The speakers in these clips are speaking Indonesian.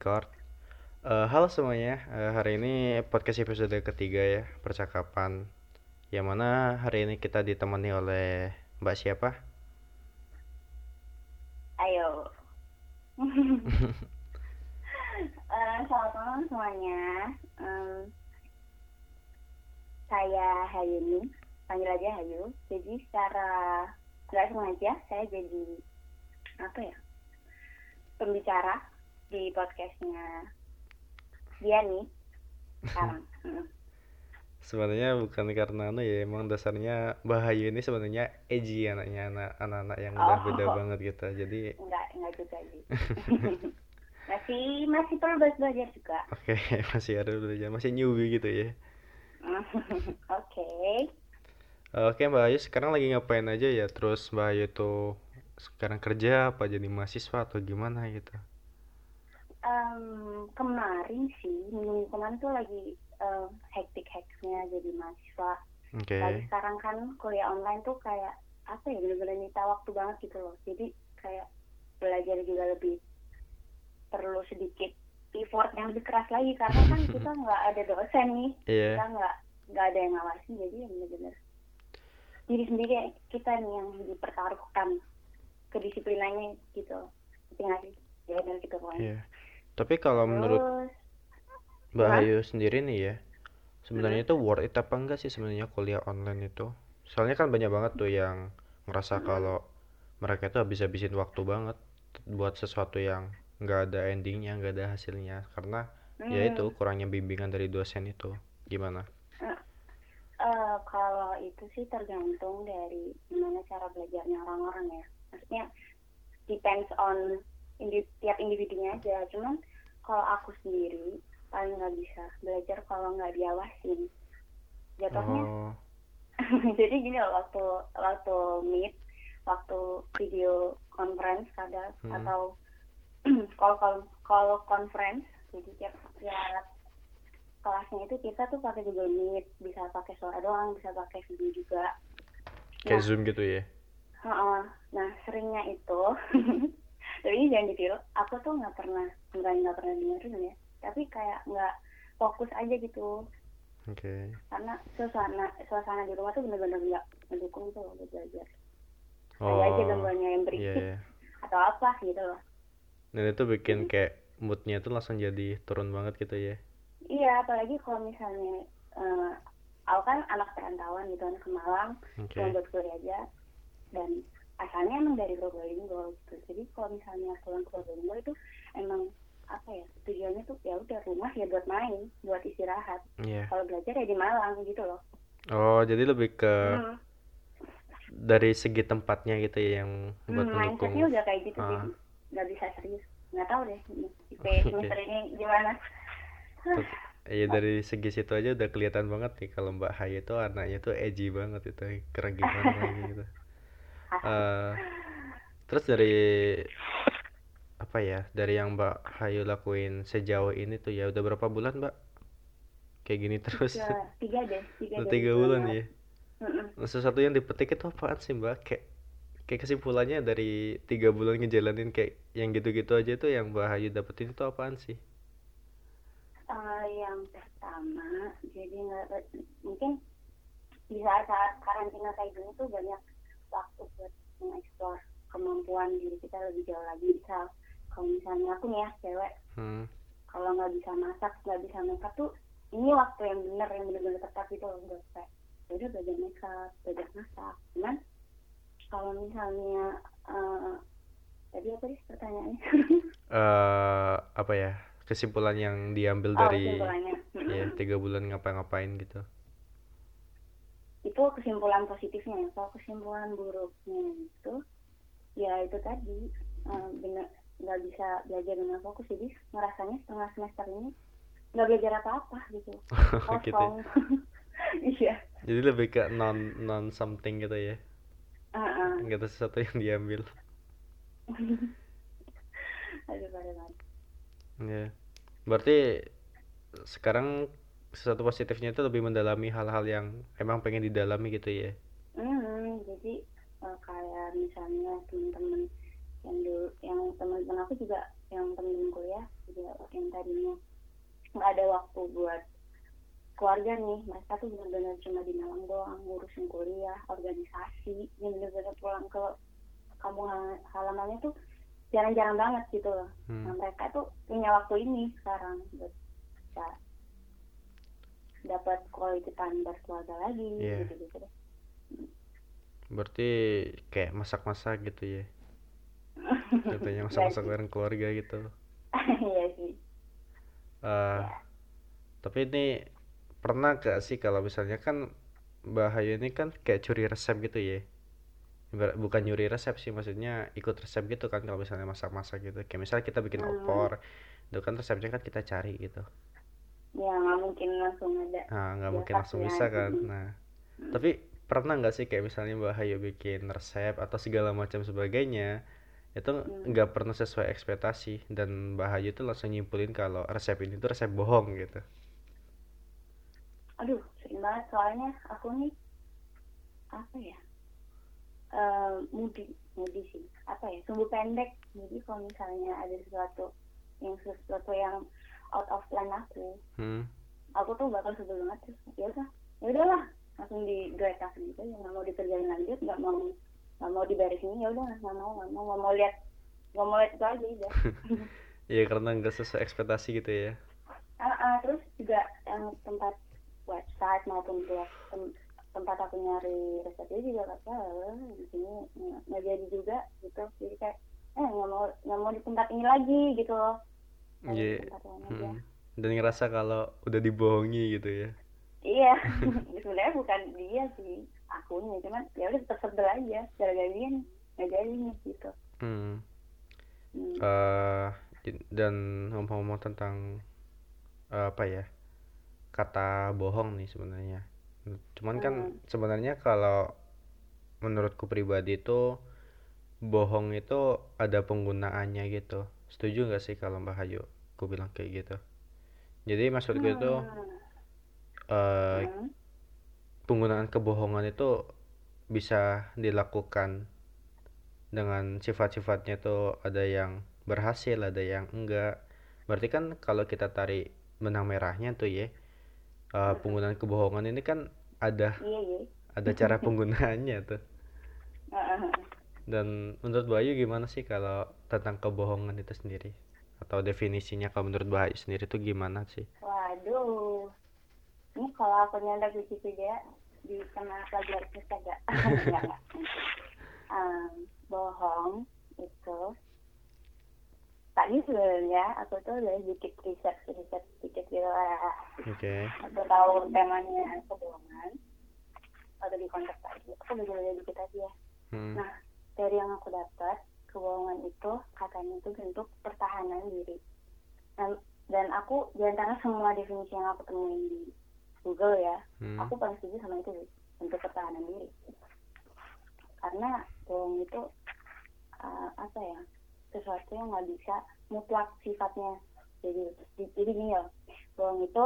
Record. Eh, halo semuanya, Eh, hari ini podcast episode ketiga ya, percakapan. Yang mana hari ini kita ditemani oleh Mbak siapa? Ayo. Eh, selamat malam semuanya. Em, saya Hayuni, panggil aja Hayu. Jadi secara nggak sengaja saya jadi apa ya pembicara di podcastnya dia nih sekarang. Sebenarnya bukan karena anu ya, emang dasarnya Mbak Hayu ini sebenarnya edgy anaknya anak anak yang udah beda Oh. banget gitu. Jadi Enggak, enggak juga sih. masih masih perlu belajar juga. oke masih ada belajar, masih newbie gitu ya. Oke. Eh, Oke Mbak Ayu sekarang lagi ngapain aja ya? Terus Mbak Ayu tuh sekarang kerja apa jadi mahasiswa atau gimana gitu? Em, kemarin sih minggu kemarin tuh lagi hektik hektiknya jadi mahasiswa. Oke. lagi sekarang kan kuliah online tuh kayak apa ya bener-bener nyita waktu banget gitu loh. Jadi kayak belajar juga lebih perlu sedikit effort yang lebih keras lagi. Karena kan kita nggak ada dosen nih. Iya. kita nggak nggak ada yang ngawasin. Jadi ya bener-bener diri sendiri kita nih yang dipertaruhkan kedisiplinannya gitu. Sih? Ya gitu pokoknya. Iya. Tapi kalau menurut Mbak? Ayu sendiri nih ya, sebenarnya itu worth it apa enggak sih sebenarnya kuliah online itu? Soalnya kan banyak banget tuh yang ngerasa kalau mereka itu habis-habisin waktu banget buat sesuatu yang nggak ada endingnya, nggak ada hasilnya, karena ya hmm, itu kurangnya bimbingan dari dosen itu. Gimana? eh, kalau itu sih tergantung dari gimana cara belajarnya orang-orang ya maksudnya depends on indi- tiap individunya aja cuman kalau aku sendiri paling nggak bisa belajar kalau nggak diawasin jatuhnya Oh, jadi gini loh waktu waktu meet waktu video conference kadang Hmm. atau call call call conference jadi tiap tiap kelasnya itu kita tuh pakai Google Meet bisa pakai suara doang bisa pakai video juga kayak nah Zoom gitu ya? heeh. nah seringnya itu tapi ini jangan ditiru aku tuh nggak pernah nggak nggak pernah dengerin ya tapi kayak nggak fokus aja gitu Oke. karena suasana suasana di rumah tuh bener-bener nggak mendukung tuh buat belajar kayak aja Oh, gangguannya yang berisik iya. atau apa gitu loh Dan itu bikin kayak moodnya tuh langsung jadi turun banget gitu ya? iya apalagi kalau misalnya eh, aku kan anak perantauan gitu anak ke Malang Oke. cuma buat kuliah aja dan asalnya emang dari Probolinggo gitu jadi kalau misalnya pulang ke Probolinggo itu emang apa ya tujuannya tuh ya udah rumah ya buat main buat istirahat Iya. kalau belajar ya di Malang gitu loh Oh, jadi lebih ke hmm. dari segi tempatnya gitu ya yang buat Hmm, mendukung. mindsetnya udah kayak gitu Ah. jadi nggak bisa serius nggak tahu deh IP semester ini gimana Iya dari segi situ aja udah kelihatan banget nih kalau Mbak Hayu itu anaknya tuh edgy banget itu keren gimana gitu. Eh, terus dari apa ya dari yang Mbak Hayu lakuin sejauh ini tuh ya udah berapa bulan Mbak? Kayak gini terus tiga tiga deh tiga udah tiga bulan ya. Mm-mm. Nah, Sesuatu yang dipetik itu apaan sih Mbak? Kayak kayak kesimpulannya dari tiga bulan ngejalanin kayak yang gitu-gitu aja tuh yang Mbak Hayu dapetin itu apaan sih? Eh, yang pertama jadi nggak mungkin di saat-saat karantina kayak gini tuh banyak waktu buat mengeksplor kemampuan diri kita lebih jauh lagi. Misal kalau misalnya aku nih ya cewek Hmm. kalau nggak bisa masak nggak bisa makeup tuh ini waktu yang bener yang bener-bener tepat gitu loh buat kayak ya udah belajar makeup belajar masak. Cuman kalau misalnya eh tadi apa sih pertanyaannya? Eh apa ya kesimpulan yang diambil oh dari ya tiga bulan ngapa-ngapain gitu itu kesimpulan positifnya ya. kalau kesimpulan buruknya itu ya itu tadi eh, bener nggak bisa belajar dengan fokus. Jadi ngerasanya setengah semester ini nggak belajar apa-apa gitu. Gitu ya. kosong. Iya. jadi lebih ke non non something gitu ya? Heeh. nggak ada sesuatu yang diambil. Aduh parah ya berarti sekarang sesuatu positifnya itu lebih mendalami hal-hal yang emang pengen didalami gitu ya? Hmm, jadi eh, kayak misalnya teman-teman yang dulu yang teman-teman aku juga yang temen kuliah juga yang tadinya nggak ada waktu buat keluarga nih. Mereka tuh benar-benar cuma di Malang doang ngurusin kuliah organisasi yang benar-benar pulang ke kampung hal- halamannya tuh jarang-jarang banget gitu loh. Hmm. nah mereka tuh punya waktu ini sekarang buat bisa dapat quality time berkeluarga lagi Iya. gitu gitu deh Berarti kayak masak-masak gitu ya. Contohnya masak-masak bareng keluarga gitu. iya sih Eh, tapi ini pernah gak sih kalau misalnya kan bahaya ini kan kayak curi resep gitu ya. Bukan nyuri resep sih, maksudnya ikut resep gitu kan kalau misalnya masak-masak gitu. Kayak misalnya kita bikin Hmm. opor, itu kan resepnya kan kita cari gitu. Ya nggak mungkin langsung ada Nah, nggak mungkin langsung bisa kan. Mm. Nah, Hmm. tapi pernah nggak sih kayak misalnya Mbak Hayu bikin resep atau segala macam sebagainya itu Hmm. nggak pernah sesuai ekspektasi dan Mbak Hayu tuh langsung nyimpulin kalau resep ini tuh resep bohong gitu. aduh sering banget soalnya aku nih apa ya eh mudi mudi sih apa ya sumbu pendek jadi kalau misalnya ada sesuatu yang sesuatu yang out of plan aku. Hmm. aku tuh bakal sebel banget terus ya udah ya udahlah. Langsung digeletak gitu ya nggak mau dikerjain lanjut nggak mau nggak mau diberesin ya udah nggak mau nggak mau nggak mau lihat nggak mau lihat itu aja udah. Iya karena nggak sesuai ekspektasi gitu ya. Ah, ah, terus juga yang tempat website maupun blog tem- tempat aku nyari resepnya juga kata "Eh, di sini nggak- jadi juga gitu. Jadi kayak eh nggak mau nggak mau di tempat ini lagi gitu loh Iya. lain aja Hmm. Dan ngerasa kalau udah dibohongi gitu ya. iya sebenarnya bukan dia sih akunya cuman ya udah tetap sebel aja dia nih nggak jadi gitu Hmm. Hmm. eh dan ngomong-ngomong tentang eh, apa ya kata bohong nih sebenarnya cuman kan Hmm. sebenarnya kalau menurutku pribadi itu bohong itu ada penggunaannya gitu setuju nggak sih kalau Mbak Hayu aku bilang kayak gitu jadi maksudku itu eh, Hmm. penggunaan kebohongan itu bisa dilakukan dengan sifat-sifatnya tuh ada yang berhasil, ada yang enggak. Berarti kan kalau kita tarik benang merahnya tuh ya, eh, penggunaan kebohongan ini kan ada iya iya ada cara penggunaannya tuh. Dan menurut Bayu gimana sih kalau tentang kebohongan itu sendiri? Atau definisinya kalau menurut Bayu sendiri tuh gimana sih? Waduh, ini kalau aku Wikipedia di kena pelajar kita gak? Enggak, enggak. Em, bohong itu tadi sebenarnya aku tuh udah sedikit riset riset sedikit gitu lah. Oke. Aku tahu temanya kebohongan atau di konteks tadi aku belajar dikit aja. Hmm. Nah, dari yang aku dapat, kebohongan itu katanya itu bentuk pertahanan diri. Dan, dan aku di antara semua definisi yang aku temuin di Google ya, Hmm. aku paling setuju sama itu sih, bentuk pertahanan diri. Karena bohong itu uh, apa ya, sesuatu yang nggak bisa mutlak sifatnya. Jadi, di- jadi gini loh, bohong itu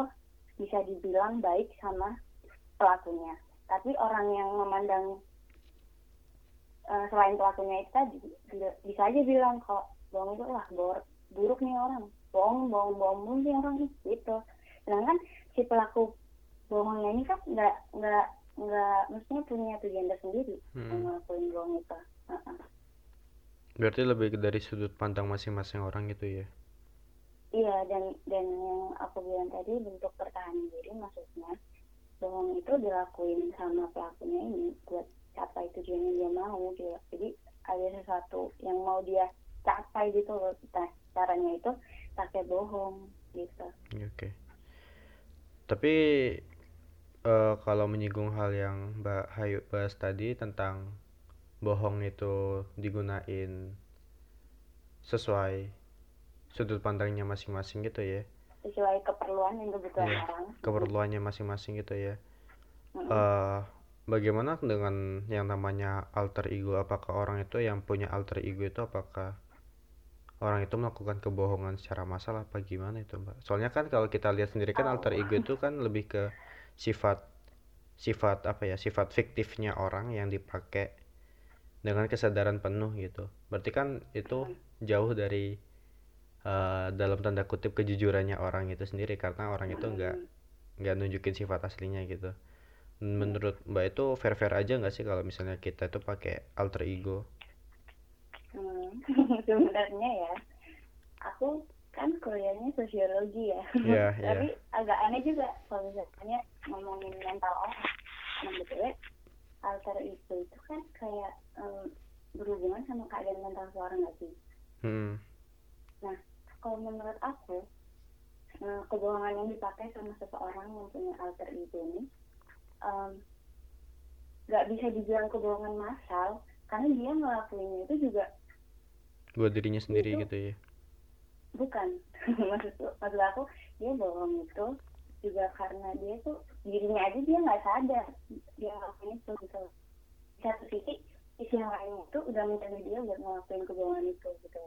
bisa dibilang baik sama pelakunya. Tapi orang yang memandang eh, selain pelakunya itu tadi bisa aja bilang kalau bohong itu lah bor- buruk nih orang bohong bohong bohong nih orang nih gitu sedangkan si pelaku bohongnya ini kan nggak nggak nggak mestinya punya tujuan tersendiri Hmm. ngelakuin bohong itu Heeh. Berarti lebih dari sudut pandang masing-masing orang gitu ya. iya dan dan yang aku bilang tadi bentuk pertahanan diri maksudnya bohong itu dilakuin sama pelakunya ini buat capai tujuan yang dia mau gitu jadi ada sesuatu yang mau dia capai gitu loh nah caranya itu pakai bohong gitu Ya, Oke. Tapi eh, kalau menyinggung hal yang Mbak Hayu bahas tadi tentang bohong itu digunain sesuai sudut pandangnya masing-masing gitu ya. sesuai keperluan dan kebutuhan Iya, orang Keperluannya masing-masing gitu ya. Mm-mm. eh bagaimana dengan yang namanya alter ego? Apakah orang itu yang punya alter ego itu apakah orang itu melakukan kebohongan secara massal apa gimana itu, Mbak? Soalnya kan kalau kita lihat sendiri kan Oh. alter ego itu kan lebih ke sifat sifat apa ya? Sifat fiktifnya orang yang dipakai dengan kesadaran penuh gitu. Berarti kan itu jauh dari uh, dalam tanda kutip kejujurannya orang itu sendiri karena orang itu nggak nggak nunjukin sifat aslinya gitu menurut mbak itu fair fair aja nggak sih kalau misalnya kita itu pakai alter ego Hmm, sebenarnya ya, aku kan kuliahnya sosiologi ya. Iya. Tapi agak aneh juga kalau misalnya ngomongin mental orang. Nah, betulnya alter ego itu kan kayak em, berhubungan sama keadaan mental seorang nggak sih? hmm Nah, kalau menurut aku, eh, kebohongan yang dipakai sama seseorang yang punya alter ego ini nggak bisa dibilang kebohongan massal karena dia ngelakuinnya itu juga buat dirinya sendiri Itu- gitu ya? Bukan. Maksud maksud aku dia bohong itu juga karena dia tuh dirinya aja dia nggak sadar dia ngelakuin itu gitu. Di satu sisi sisi yang lain itu udah mencari dia buat ngelakuin kebohongan itu gitu.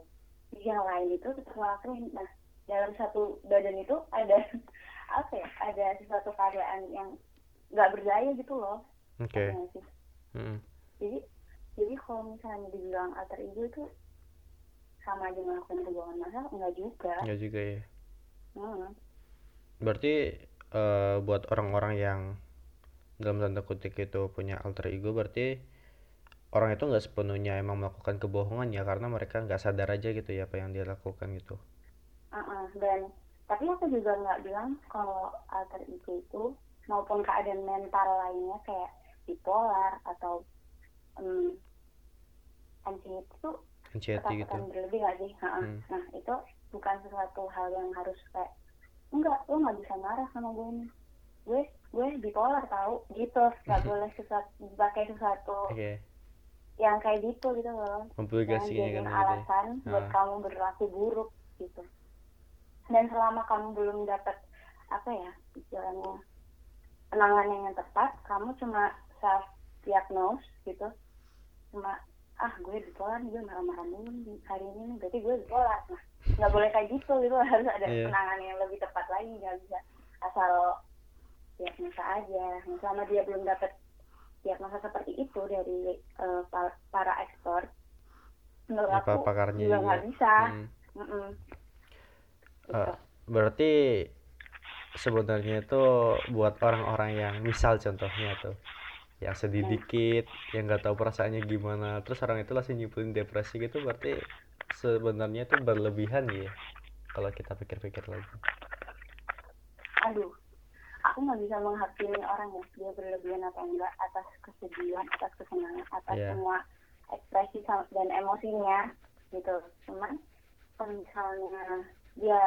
Sisi yang lain itu tetap ngelakuin. Nah dalam satu badan itu ada apa ya ada sesuatu keadaan yang nggak berdaya gitu loh oke nggak sih? Hmm. jadi jadi kalau misalnya dibilang alter ego itu sama aja ngelakuin kebohongan masa enggak juga nggak juga ya hmm. berarti eh, buat orang-orang yang dalam tanda kutip itu punya alter ego berarti orang itu nggak sepenuhnya emang melakukan kebohongan ya karena mereka nggak sadar aja gitu ya apa yang dia lakukan gitu Uh-uh. dan tapi aku juga nggak bilang kalau alter ego itu maupun keadaan mental lainnya kayak bipolar atau um, anxiety itu anxiety gitu. berlebih nggak sih? Hmm. Nah itu bukan sesuatu hal yang harus kayak enggak lo nggak bisa marah sama gue nih. Gue gue bipolar tahu gitu. Nggak boleh sesuatu pakai sesuatu oke. yang kayak gitu gitu loh. Komplikasinya kan gitu. alasan buat Ah. kamu berlaku buruk gitu. Dan selama kamu belum dapat apa ya istilahnya penanganan yang tepat kamu cuma self diagnose gitu cuma ah gue bipolar gue marah-marah mulu hari ini nih berarti gue bipolar nah nggak boleh kayak gitu gitu harus ada Iya. penanganan yang lebih tepat lagi nggak bisa asal diagnosa aja nah, selama dia belum dapat diagnosa seperti itu dari pa- para ekspor menurut Ya, pa- aku pakarnya juga nggak bisa Hmm. Mm-mm. Gitu. Eh, berarti sebenarnya itu buat orang-orang yang misal contohnya tuh yang sedih Hmm. dikit yang nggak tahu perasaannya gimana terus orang itu langsung nyimpulin depresi gitu berarti sebenarnya itu berlebihan ya kalau kita pikir-pikir lagi aduh aku nggak bisa menghakimi orang ya dia berlebihan atau enggak atas kesedihan atas kesenangan atas Iya. semua ekspresi dan emosinya gitu cuman kalau misalnya dia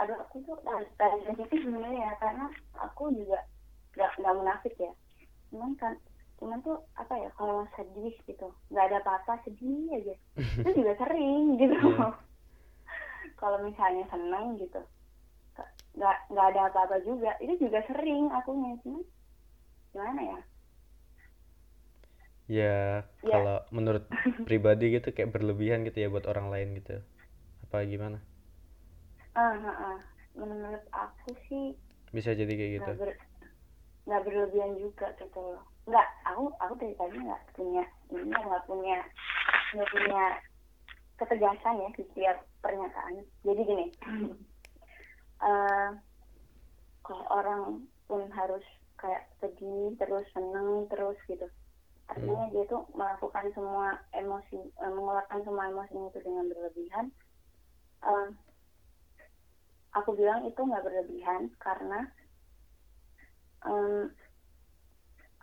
aduh aku tuh dari sensitif sebenarnya ya karena aku juga nggak nggak munafik ya. Cuman kan cuman tuh apa ya kalau sedih gitu nggak ada apa-apa sedih aja. Itu juga sering gitu. Iya. kalau misalnya seneng gitu nggak nggak ada apa-apa juga itu juga sering aku cuman gimana ya? Ya Ya. kalau menurut pribadi gitu kayak berlebihan gitu ya buat orang lain gitu. Apa gimana ah ah, ah. menurut aku sih bisa jadi kayak gitu. nggak ber berlebihan juga gitu loh. Nggak aku aku dari tadi nggak punya ini nggak punya nggak punya ketegasan ya di setiap pernyataan. Jadi gini eh kalau orang pun harus kayak sedih terus seneng terus gitu. Artinya dia tuh melakukan semua emosi eh, mengeluarkan semua emosinya itu dengan berlebihan. Eh, aku bilang itu nggak berlebihan karena em,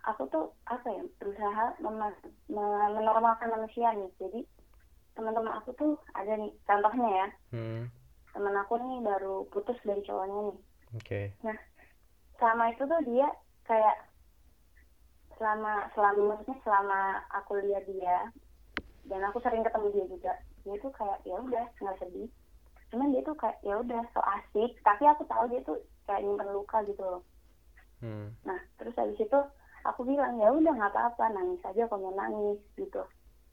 aku tuh apa ya berusaha menormalkan manusia nih. Jadi teman-teman aku tuh ada nih contohnya ya. Hmm. Teman aku nih baru putus dari cowoknya nih. Oke. Selama itu tuh dia kayak selama selama maksudnya selama aku lihat dia dan aku sering ketemu dia juga dia tuh kayak ya udah nggak sedih cuman dia tuh kayak ya udah so asik. Tapi aku tahu dia tuh kayak nyimpen luka gitu loh. Hmm. Nah, terus habis itu aku bilang ya udah nggak apa-apa nangis aja kalau mau nangis gitu.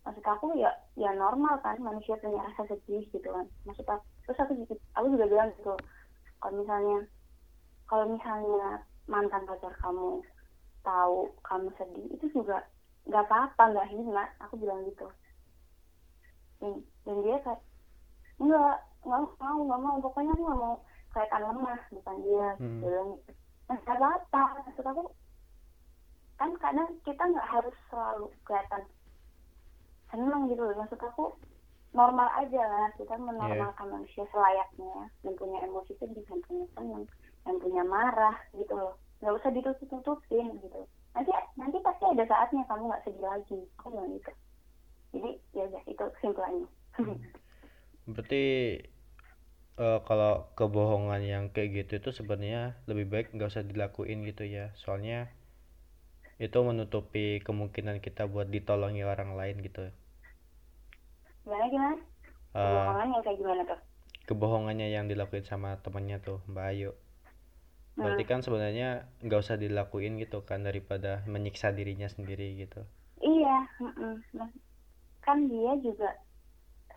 Maksud aku ya ya normal kan manusia punya rasa sedih gitu kan. Maksud aku terus aku juga, aku juga bilang gitu kalau misalnya kalau misalnya mantan pacar kamu tahu kamu sedih itu juga nggak apa-apa nggak hina. Aku bilang gitu. Dan, dan dia kayak enggak nggak mau nggak mau. Pokoknya aku nggak mau kelihatan lemah bukan dia Hmm. dia bilang gitu. Nggak apa maksud aku kan kadang kita nggak harus selalu kelihatan seneng gitu loh. Maksud aku normal aja lah. Kita menormalkan manusia selayaknya dan punya emosi sedih dan punya seneng dan punya marah gitu loh. Nggak usah ditutup-tutupin gitu. Nanti nanti pasti ada saatnya kamu nggak sedih lagi. Aku bilang gitu. Jadi ya udah itu kesimpulannya Berarti eh, kalau kebohongan yang kayak gitu itu sebenarnya lebih baik nggak usah dilakuin gitu ya. Soalnya itu menutupi kemungkinan kita buat ditolongi orang lain gitu. gimana gimana Eh, kebohongan yang kayak gimana tuh kebohongannya yang dilakuin sama temannya tuh Mbak Ayu. Berarti Hmm. kan sebenarnya nggak usah dilakuin gitu kan daripada menyiksa dirinya sendiri gitu. Iya, mm-mm. Mas- kan dia juga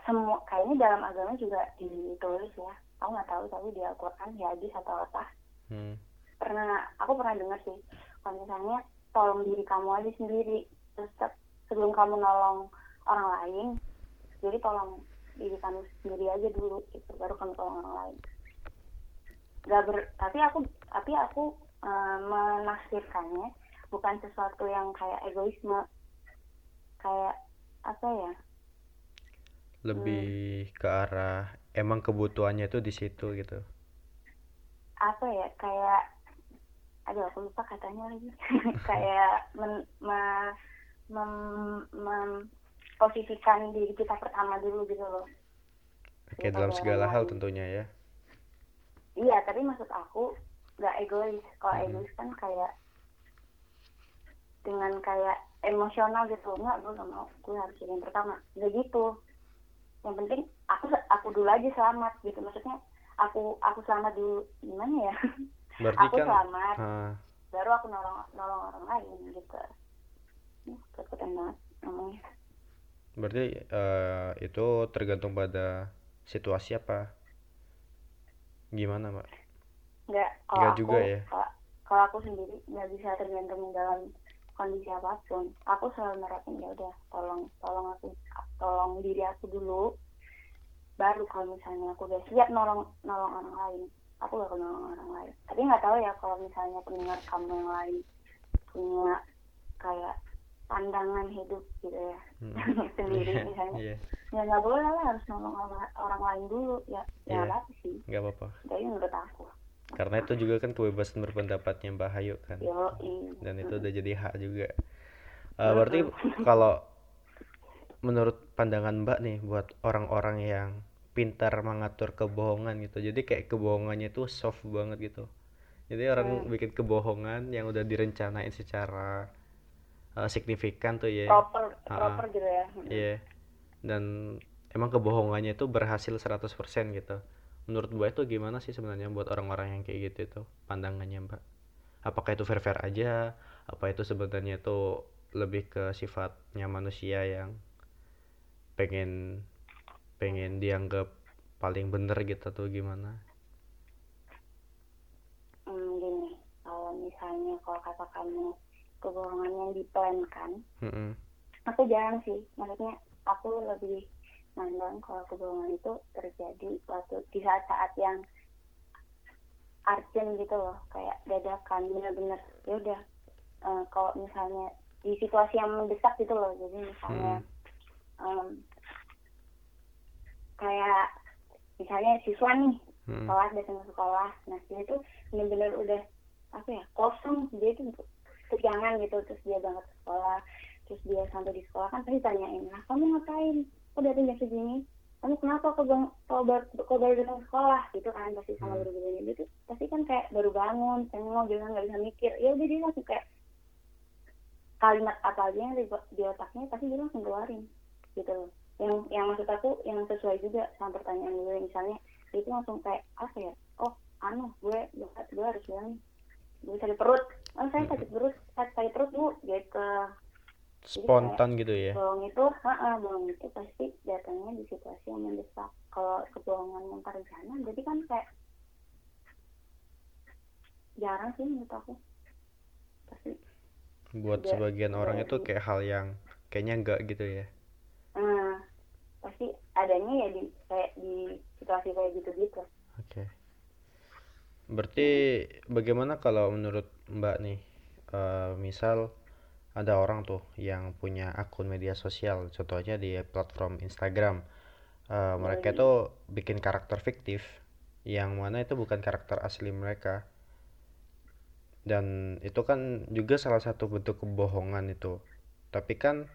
semua kayaknya dalam agama juga ditulis ya. Aku nggak tahu tapi di Al-Quran di hadis atau apa. Hmm. Pernah aku pernah dengar sih kalau misalnya tolong diri kamu aja sendiri. Terus te- sebelum kamu nolong orang lain, jadi tolong diri kamu sendiri aja dulu gitu baru kamu tolong orang lain. Gak ber, tapi aku tapi aku eh, menafsirkannya bukan sesuatu yang kayak egoisme kayak apa ya Lebih ke arah emang kebutuhannya tuh di situ gitu. apa ya kayak aduh aku lupa katanya lagi. Kayak men, me- mem- memposisikan diri kita pertama dulu gitu loh. Kayak Daripada dalam segala hal tentunya ya. iya tapi maksud aku nggak egois. Kalau Mhm. egois kan kayak dengan kayak emosional gitu. Nggak gue nggak mau. Gue harus jadi yang pertama. Nggak gitu yang penting aku aku dulu aja selamat gitu maksudnya aku aku selamat dulu gimana ya Berarti aku kan selamat ah, baru aku nolong nolong orang lain gitu Ih, keikutan banget berarti eh, itu tergantung pada situasi apa? Gimana, Mbak? nggak kalau Nggak aku juga ya? kalau, kalau aku sendiri nggak bisa tergantung dalam kondisi apa pun aku selalu nerapin ya udah tolong tolong aku tolong diri aku dulu baru kalau misalnya aku udah siap nolong nolong orang lain. Aku bakal nolong orang lain. Tapi nggak tahu ya kalau misalnya pendengar kamu yang lain punya kayak pandangan hidup gitu ya. Hmm. sendiri Iya, misalnya. Iya, ya nggak boleh lah harus nolong orang, orang lain dulu. Ya Iya. ya nggak apa sih? Nggak apa-apa. jadi menurut aku Karena itu juga kan kebebasan berpendapatnya Mbak Hayu kan. yo Dan itu udah jadi hak juga. Eh, berarti kalau menurut pandangan Mbak nih buat orang-orang yang pintar mengatur kebohongan gitu. Jadi kayak kebohongannya itu soft banget gitu. Jadi orang Hmm. bikin kebohongan yang udah direncanain secara eh, signifikan tuh ya. proper Ah, proper gitu ya Iya. Dan emang kebohongannya itu berhasil 100% gitu. Menurut Mbak itu gimana sih sebenarnya buat orang-orang yang kayak gitu itu pandangannya Mbak? Apakah itu fair-fair aja? Apa itu sebenarnya itu lebih ke sifatnya manusia yang pengen pengen dianggap paling bener gitu atau gimana? hmm, gini kalau misalnya kalau kata kamu kebohongan yang diplankan Mm-mm. aku jarang sih maksudnya aku lebih mandang kalau kebohongan itu terjadi waktu di saat-saat yang urgent gitu loh kayak dadakan bener-bener ya udah eh, kalau misalnya di situasi yang mendesak gitu loh jadi misalnya em, kayak misalnya siswa nih Mm-mm. sekolah datang ke sekolah nah dia tuh bener-bener udah apa ya kosong dia tuh kejangan gitu terus dia berangkat ke sekolah terus dia sampai di sekolah kan pasti tanyain lah kamu ngapain datang jam segini kamu kenapa kok bang kok baru, kok baru datang sekolah? Gitu kan pasti sama Hmm. guru-gurunya. Dia tuh pasti kan kayak baru bangun tengok bilang nggak bisa mikir. Ya udah dia langsung kayak kalimat apa aja yang di, di otaknya pasti dia langsung keluarin gitu loh. Yang yang maksud aku yang sesuai juga sama pertanyaan gue. Misalnya itu langsung kayak apa ya? Oh anu gue gue, gue harus bilang gue sakit perut. Oh saya sakit perut sakit, sakit perut bu gitu Spontan gitu ya. bohong itu heeh, bohong itu pasti datangnya di situasi yang mendesak kalau kebohongan yang terencana jadi kan kayak jarang sih menurut aku pasti Buat Udah- sebagian orang itu di- kayak hal yang kayaknya enggak gitu ya. eh, pasti adanya ya di kayak di situasi kayak gitu gitu Oke. Berarti bagaimana kalau menurut Mbak nih, eh, misal ada orang tuh yang punya akun media sosial, contohnya di platform Instagram. Eh, mereka itu bikin karakter fiktif yang mana itu bukan karakter asli mereka. Dan itu kan juga salah satu bentuk kebohongan itu. Tapi kan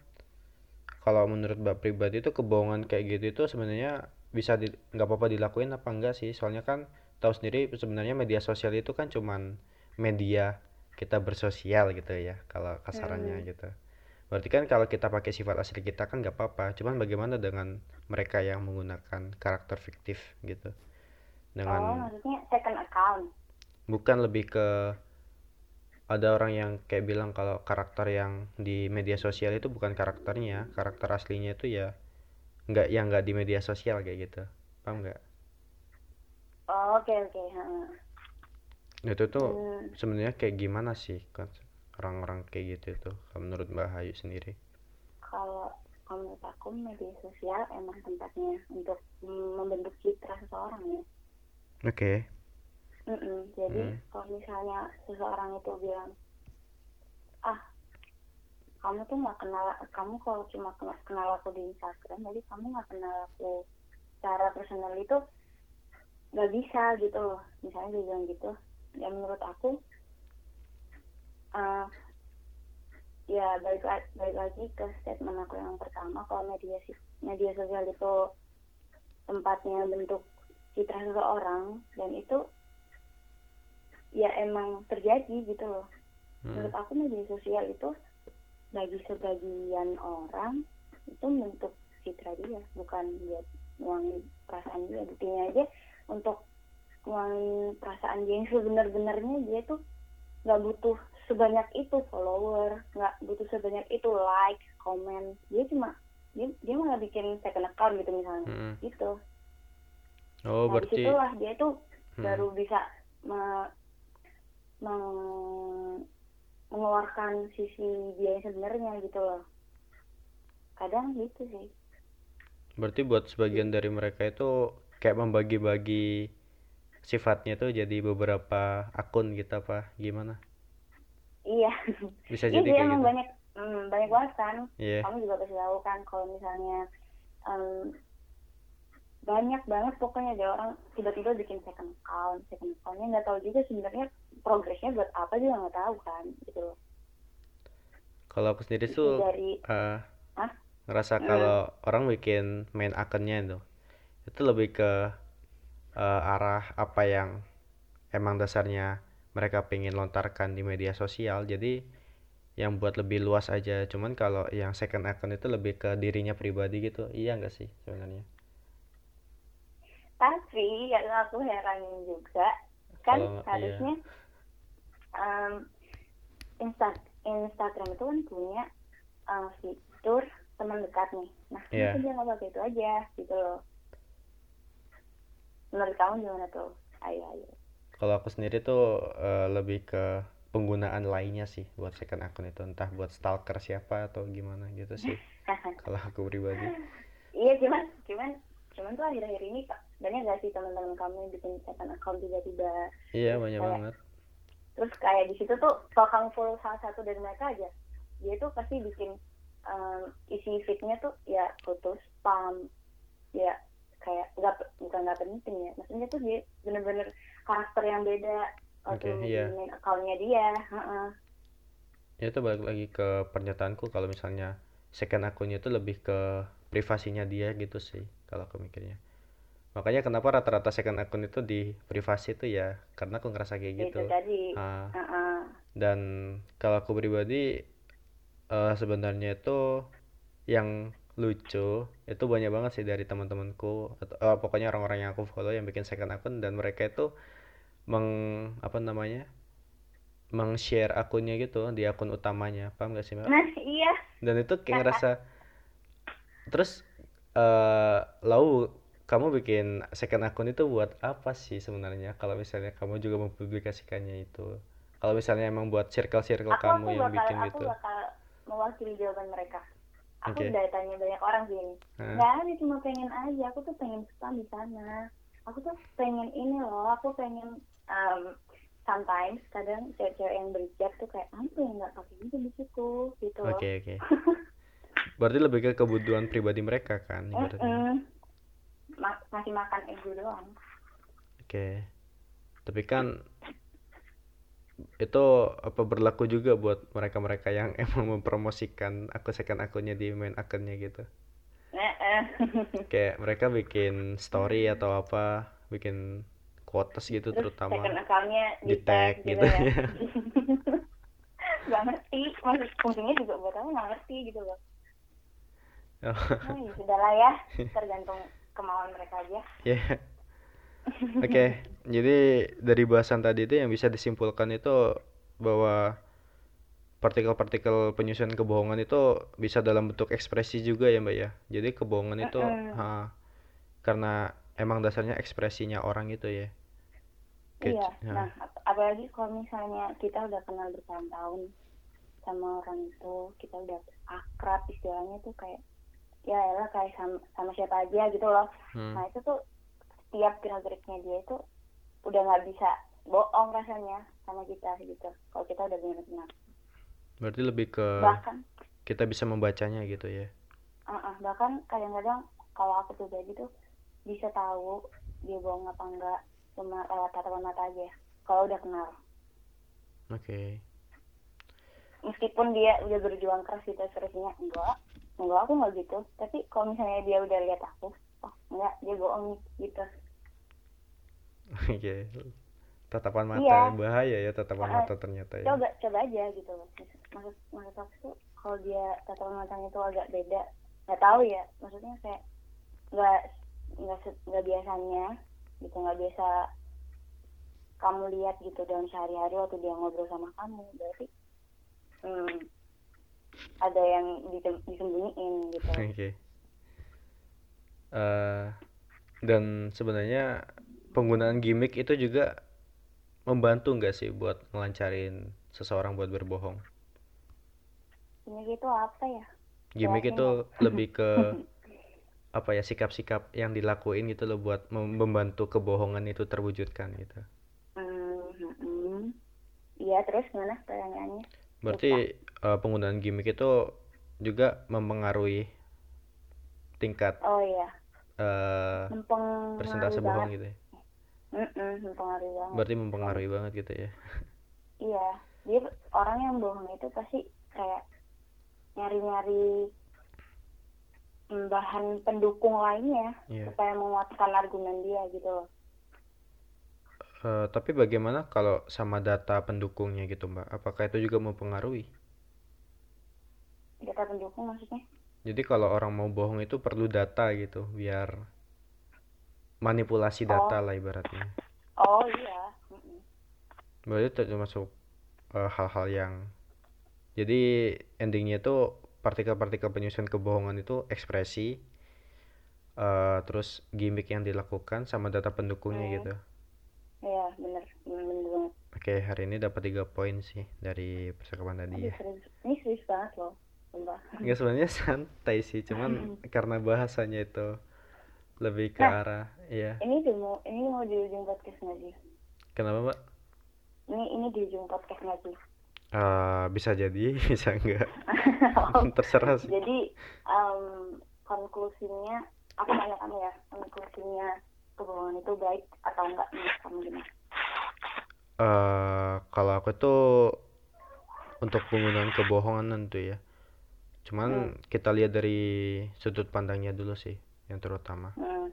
kalau menurut Mbak pribadi itu kebohongan kayak gitu itu sebenarnya bisa di, nggak apa-apa dilakuin apa enggak sih? Soalnya kan tahu sendiri sebenarnya media sosial itu kan cuman media kita bersosial gitu ya kalau kasarannya hmm. gitu. Berarti kan kalau kita pakai sifat asli kita kan nggak apa-apa. Cuman bagaimana dengan mereka yang menggunakan karakter fiktif gitu? oh Dengan maksudnya second account bukan lebih ke ada orang yang kayak bilang kalau karakter yang di media sosial itu bukan karakternya, karakter aslinya itu ya nggak yang nggak di media sosial kayak gitu. Paham nggak? oh, oke oke heeh. Itu tuh Hmm, sebenarnya kayak gimana sih kan orang-orang kayak gitu tuh kalau menurut Mbak Hayu sendiri? kalau menurut aku media sosial emang tempatnya untuk mm, membentuk citra seseorang ya Oke. Mm-mm. jadi Hmm. kalau misalnya seseorang itu bilang ah kamu tuh nggak kenal kamu kalau cuma kenal, kenal aku di Instagram jadi kamu nggak kenal aku secara personal itu nggak bisa gitu loh misalnya dia bilang gitu ya menurut aku eh, ya balik, la- balik lagi ke statement aku yang pertama kalau media si- media sosial itu tempatnya bentuk citra seseorang dan itu ya emang terjadi gitu loh Hmm. menurut aku media sosial itu bagi sebagian orang itu bentuk citra dia bukan buat nuangin perasaan dia buktinya aja untuk nuangin perasaan dia yang sebenar-benarnya dia tuh nggak butuh sebanyak itu follower nggak butuh sebanyak itu like komen. Dia cuma dia dia malah bikin second account gitu misalnya. Hmm. gitu. Oh, nah berarti di situlah dia tuh hmm. baru bisa me- meng- mengeluarkan sisi dia yang sebenarnya gitu loh. Kadang gitu sih. Berarti buat sebagian dari mereka itu kayak membagi-bagi sifatnya tuh jadi beberapa akun gitu apa gimana? iya Bisa iya jadi sih kayak emang gitu. banyak hmm, banyak banget kan Iya. kamu juga pasti tahu kan kalau misalnya em, banyak banget pokoknya ada orang tiba-tiba bikin second account second accountnya nggak tahu juga sebenarnya progresnya buat apa juga nggak tahu kan gitu loh Kalau aku sendiri tuh dari ah ngerasa Hmm. kalau orang bikin main akunnya itu itu lebih ke eh, arah apa yang emang dasarnya mereka pengen lontarkan di media sosial. Jadi yang buat lebih luas aja. Cuman kalau yang second account itu lebih ke dirinya pribadi gitu. Iya nggak sih sebenarnya? Tapi yang aku heranin juga. Kan kalau iya. harusnya em, Insta Instagram itu kan punya eh, fitur teman dekat nih. Nah iya. kenapa dia nggak pakai itu aja gitu loh menurut kamu gimana tuh? Ayo ayo. Kalau aku sendiri tuh eh, lebih ke penggunaan lainnya sih buat second account itu. Entah buat stalker siapa atau gimana gitu sih. Kalau aku pribadi. Iya cuman cuman cuman tuh akhir-akhir ini Kak, banyak gak sih teman-teman kamu yang bikin second account tiba-tiba? Iya banyak kayak banget. terus kayak di situ tuh kalau kamu follow salah satu dari mereka aja dia tuh pasti bikin em, isi feednya tuh ya foto spam ya kayak nggak bukan nggak penting ya maksudnya tuh dia bener-bener karakter yang beda oke waktu di iya main accountnya dia heeh. Ya itu balik lagi ke pernyataanku kalau misalnya second akunnya itu lebih ke privasinya dia gitu sih kalau aku mikirnya. Makanya kenapa rata-rata second akun itu di privasi itu ya karena aku ngerasa kayak itu gitu. tadi Ah, heeh. dan kalau aku pribadi eh, sebenarnya itu yang lucu. Itu banyak banget sih dari teman-temanku atau eh, pokoknya orang-orang yang aku follow yang bikin second akun dan mereka itu meng apa namanya meng-share akunnya gitu di akun utamanya. Paham gak sih mbak? nah iya. Dan itu kayak ngerasa terus eh lalu kamu bikin second akun itu buat apa sih sebenarnya? Kalau misalnya kamu juga mempublikasikannya itu. Kalau misalnya emang buat circle-circle aku kamu aku yang bakal bikin aku gitu. bakal mewakili jawaban mereka aku Oke. udah tanya banyak orang sih ini nggak ada cuma pengen aja aku tuh pengen spam di sana aku tuh pengen ini loh aku pengen um, sometimes kadang cewek-cewek yang berhijab tuh kayak apa yang nggak pakai hijab di situ gitu Oke, oke. Berarti lebih ke kebutuhan pribadi mereka kan ibaratnya. Mm-mm. Ma- masih makan ego doang Oke. Tapi kan itu apa berlaku juga buat mereka-mereka yang emang mempromosikan akun second akunnya di main akunnya gitu. Kayak mereka bikin story atau apa, bikin quotes gitu terus second terutama account-nya di tag tag gitu gitu ya ya. nggak ngerti maksud fungsinya juga buat apa nggak ngerti gitu loh Oh, oh ya sudah lah ya tergantung kemauan mereka aja Ya. Oke, jadi dari bahasan tadi itu yang bisa disimpulkan itu bahwa partikel-partikel penyusun kebohongan itu bisa dalam bentuk ekspresi juga ya Mbak ya. Jadi kebohongan itu Mm-mm. ha, karena emang dasarnya ekspresinya orang itu ya. Kayak- iya ya. nah ap- apalagi kalau misalnya kita udah kenal bertahun-tahun sama orang itu kita udah akrab istilahnya tuh kayak ya elah kayak sama, sama siapa aja gitu loh Hmm, nah itu tuh setiap gerak-geriknya dia itu udah nggak bisa bohong rasanya sama kita gitu. Kalau kita udah benar kenal Berarti lebih ke bahkan kita bisa membacanya gitu ya. uh-uh, bahkan kadang-kadang kalau aku pribadi tuh bisa tahu dia bohong apa enggak cuma lewat tatapan mata aja kalau udah kenal. Oke. meskipun dia udah berjuang keras gitu ekspresinya enggak. Enggak aku enggak gitu. Tapi kalau misalnya dia udah lihat aku oh enggak dia bohong nih Oke. Tatapan mata Iya. bahaya ya tatapan Ah, mata ternyata ya. coba coba aja gitu loh maksud maksud aku tuh kalau dia tatapan matanya tuh agak beda nggak tahu ya maksudnya kayak nggak nggak nggak biasanya gitu nggak biasa kamu lihat gitu dalam sehari-hari waktu dia ngobrol sama kamu berarti hmm, ada yang disem- disembunyiin gitu Oke. Eh, dan sebenarnya penggunaan gimmick itu juga membantu nggak sih buat ngelancarin seseorang buat berbohong? ini gitu apa ya? Gimmick Jelasin itu lebih ke apa ya sikap-sikap yang dilakuin gitu loh buat mem- membantu kebohongan itu terwujudkan gitu. Hmm, iya terus gimana pertanyaannya? Berarti eh, penggunaan gimmick itu juga mempengaruhi tingkat oh iya. mempengaruhi persentase bohong gitu ya. Mempengaruhi banget Berarti mempengaruhi banget gitu ya. Iya, dia orang yang bohong itu pasti kayak nyari-nyari bahan pendukung lainnya Iya. supaya menguatkan argumen dia gitu loh. Eh, tapi bagaimana kalau sama data pendukungnya gitu Mbak? Apakah itu juga mempengaruhi? Data pendukung maksudnya? Jadi kalau orang mau bohong itu perlu data gitu, biar manipulasi Oh. data lah ibaratnya. Oh iya. Mm-mm. Berarti termasuk eh, hal-hal yang jadi endingnya itu partikel-partikel penyusun kebohongan itu ekspresi, eh, terus gimmick yang dilakukan sama data pendukungnya Hmm. gitu. Iya bener banget. Oke, hari ini dapat tiga poin sih dari percakapan tadi Aduh, ya. serius. Ini serius banget loh. Sumpah. Nggak sebenarnya santai sih, cuman karena bahasanya itu lebih ke Nah. arah, iya. Ini di mau ini mau di ujung podcast nggak sih? Kenapa Mbak? Ini ini di ujung podcast nggak sih? Eh, bisa jadi, bisa enggak. Terserah sih. Jadi em, konklusinya aku tanya kamu ya, konklusinya kebohongan itu baik atau enggak menurut kamu gimana? Eh, kalau aku tuh untuk penggunaan kebohongan tentu ya. Cuman kita lihat dari sudut pandangnya dulu sih, yang terutama. Hmm.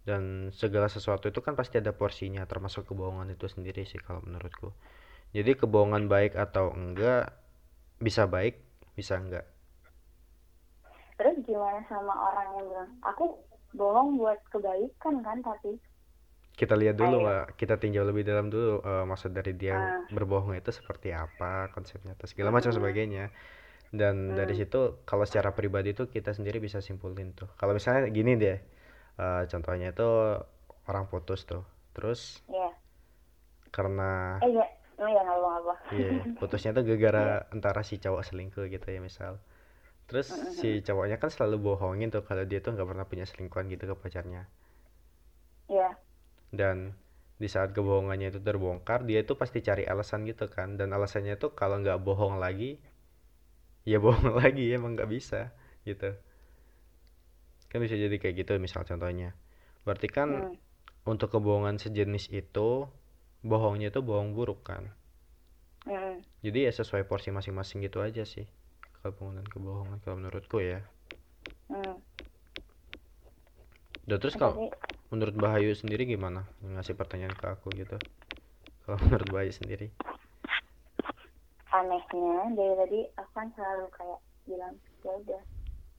Dan segala sesuatu itu kan pasti ada porsinya, termasuk kebohongan itu sendiri sih kalau menurutku. Jadi kebohongan baik atau enggak bisa baik, bisa enggak. Terus gimana sama orang yang bilang aku bohong buat kebaikan kan tapi Kita lihat dulu. Mbak. Kita tinjau lebih dalam dulu eh, maksud dari dia Ah. berbohong itu seperti apa, konsepnya atau segala macam Hmm. sebagainya. Dan dari Hmm. situ kalau secara pribadi tuh kita sendiri bisa simpulin tuh. Kalau misalnya gini deh. eh, contohnya itu orang putus tuh. Terus ya karena eh ya oh ya apa-apa iya, putusnya tuh gara-gara antara si cowok selingkuh gitu ya misal. terus si cowoknya kan selalu bohongin tuh kalau dia tuh nggak pernah punya selingkuhan gitu ke pacarnya Iya. dan di saat kebohongannya itu terbongkar dia itu pasti cari alasan gitu kan dan alasannya tuh kalau nggak bohong lagi ya bohong lagi emang nggak bisa gitu. Kan bisa jadi kayak gitu misal contohnya. Berarti kan Hmm. untuk kebohongan sejenis itu bohongnya itu bohong buruk kan? Hmm. jadi ya sesuai porsi masing-masing gitu aja sih penggunaan kebohongan kalau menurutku ya. Hmm. dan terus kalau menurut Bahayu sendiri gimana? Ngasih pertanyaan ke aku gitu. Kalau menurut Bahayu sendiri anehnya dari tadi aku kan selalu kayak bilang ya udah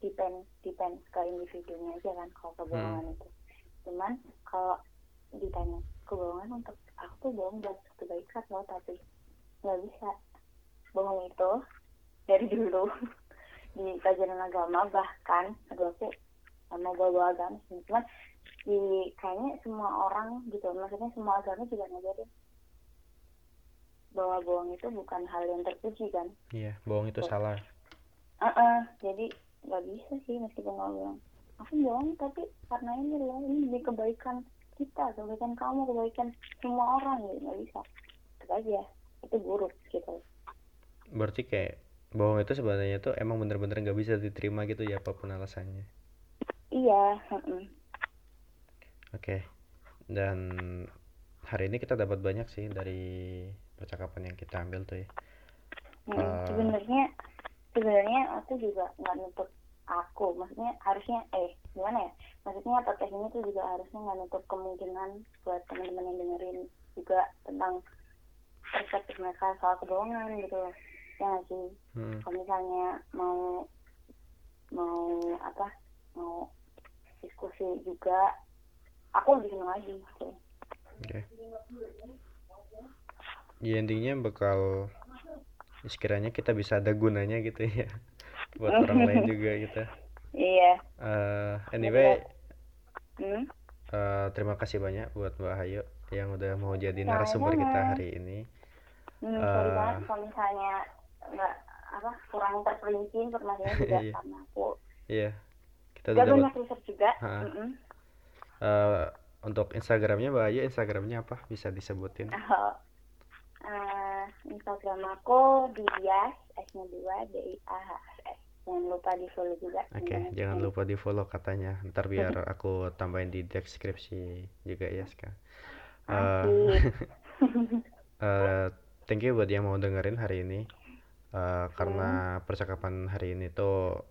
depend depend ke individunya aja kan kalau kebohongan itu. Cuman kalau ditanya kebohongan untuk aku tuh bohong buat kebaikan loh tapi nggak bisa. Bohong itu dari dulu di pelajaran agama bahkan aduh aku mau bawa agama sih. Cuman di kayaknya semua orang gitu maksudnya semua agama juga ngajarin bahwa bohong itu bukan hal yang terpuji kan? Iya bohong itu salah. Heeh, jadi nggak bisa sih meskipun kamu bilang aku bohong tapi karena ini loh ini demi kebaikan kita kebaikan kamu kebaikan semua orang gitu. Nggak bisa. Itu aja itu buruk gitu. Berarti kayak bohong itu sebenarnya tuh emang bener-bener nggak bisa diterima gitu ya apa pun alasannya. Iya heeh. oke dan hari ini kita dapat banyak sih dari percakapan yang kita ambil tuh ya. Hmm, Ah. sebenarnya sebenarnya aku juga nggak nutup aku. Maksudnya harusnya eh gimana ya? Maksudnya podcast ini tuh juga harusnya nggak nutup kemungkinan buat teman-teman yang dengerin juga tentang perspektif mereka soal kebohongan gitu loh. Ya nggak sih? Hmm, kalau misalnya mau mau apa? Mau diskusi juga aku lebih senang lagi oke ya intinya bakal sekiranya kita bisa ada gunanya gitu ya. Buat orang lain juga gitu. Iya. Eh, anyway. Hmm? eh, terima kasih banyak buat Mbak Hayu yang udah mau jadi narasumber kita hari ini. Hmm, sorry banget kalau misalnya nggak apa kurang terperinci informasinya juga Iya. karena aku. Iya. Kita udah banyak riset juga. Mm-mm. eh, untuk Instagramnya Mbak Hayu Instagramnya apa? Bisa disebutin. Oh, eh, Instagram aku Dias S nya dua D I A H S jangan lupa di follow juga Oke, jangan lupa di follow katanya. Ntar biar aku tambahin di deskripsi juga ya sekarang. Eh, Asik. eh, thank you buat yang mau dengerin hari ini. Eh, karena percakapan hari ini tuh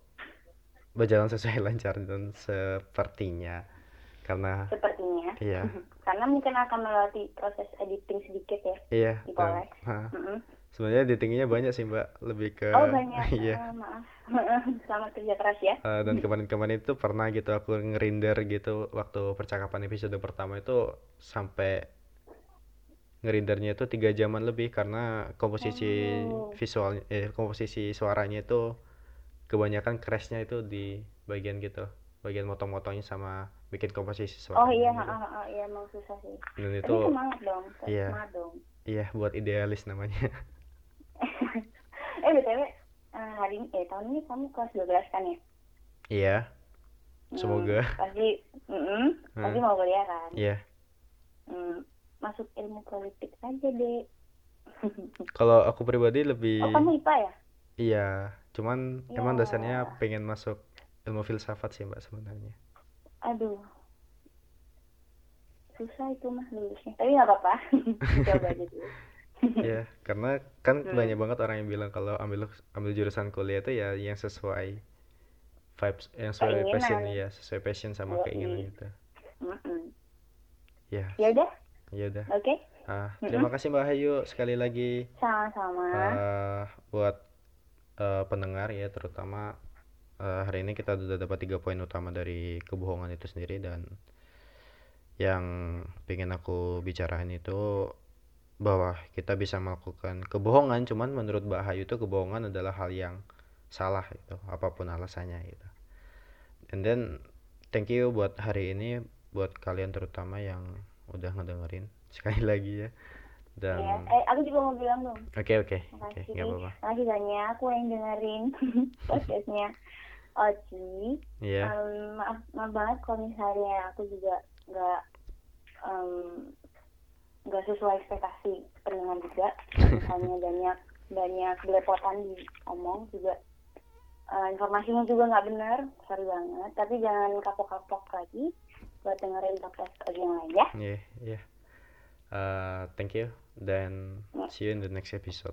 berjalan sesuai lancar dan sepertinya karena sepertinya iya. Karena mungkin akan melewati proses editing sedikit ya iya Di dan- Polres. ha, Mm-mm. sebenarnya editingnya banyak sih Mbak. Lebih ke oh banyak. iya. Eh, maaf. Selamat kerja keras ya. Eh, dan kemarin-kemarin itu pernah gitu aku ngerinder gitu waktu percakapan episode pertama itu sampai ngerindernya itu tiga jaman lebih karena komposisi Oh. visual eh komposisi suaranya itu kebanyakan crashnya itu di bagian gitu bagian motong-motongnya sama bikin komposisi oh iya gitu. ha, ha, iya emang susah sih dan tapi itu semangat dong iya. semangat dong iya buat idealis namanya eh btw eh, hari ini eh tahun ini kamu kelas 12 kan ya iya Hmm, Semoga. pasti mm pasti Hmm. mau kuliah kan iya Hmm, masuk ilmu politik aja deh kalau aku pribadi lebih oh kamu IPA ya Iya, cuman emang Ya. dasarnya pengen masuk ilmu filsafat sih Mbak sebenarnya. Aduh. Susah itu mah lulusnya tapi nggak apa-apa. Coba aja dulu. Iya, karena kan Hmm. banyak banget orang yang bilang kalau ambil ambil jurusan kuliah itu ya yang sesuai vibes, yang sesuai Keinginan. passion ya, sesuai passion sama Yoi. keinginan gitu. Ya, ya udah. Ya udah. oke. Ah, terima kasih Mbak Hayu sekali lagi. Sama-sama. Eh, buat eh, pendengar ya, terutama eh, hari ini kita sudah dapat tiga poin utama dari kebohongan itu sendiri dan yang pengen aku bicarain itu bahwa kita bisa melakukan kebohongan cuman menurut Mbak Hayu itu kebohongan adalah hal yang salah itu apa pun alasannya gitu. And then thank you buat hari ini buat kalian terutama yang udah ngedengerin sekali lagi ya. Dan ya. Eh, aku juga mau bilang dong. oke oke. Oke nggak apa-apa. Makasih banyak aku yang dengerin podcastnya Oci. iya Em, maaf, maaf banget kalau misalnya aku juga nggak nggak sesuai ekspektasi pendengar juga. Misalnya banyak banyak belepotan di omong juga. Eh, informasinya juga nggak benar, sorry banget. Tapi jangan kapok-kapok lagi buat dengerin podcast Oci yang lain ya. iya iya Eh, thank you dan see you in the next episode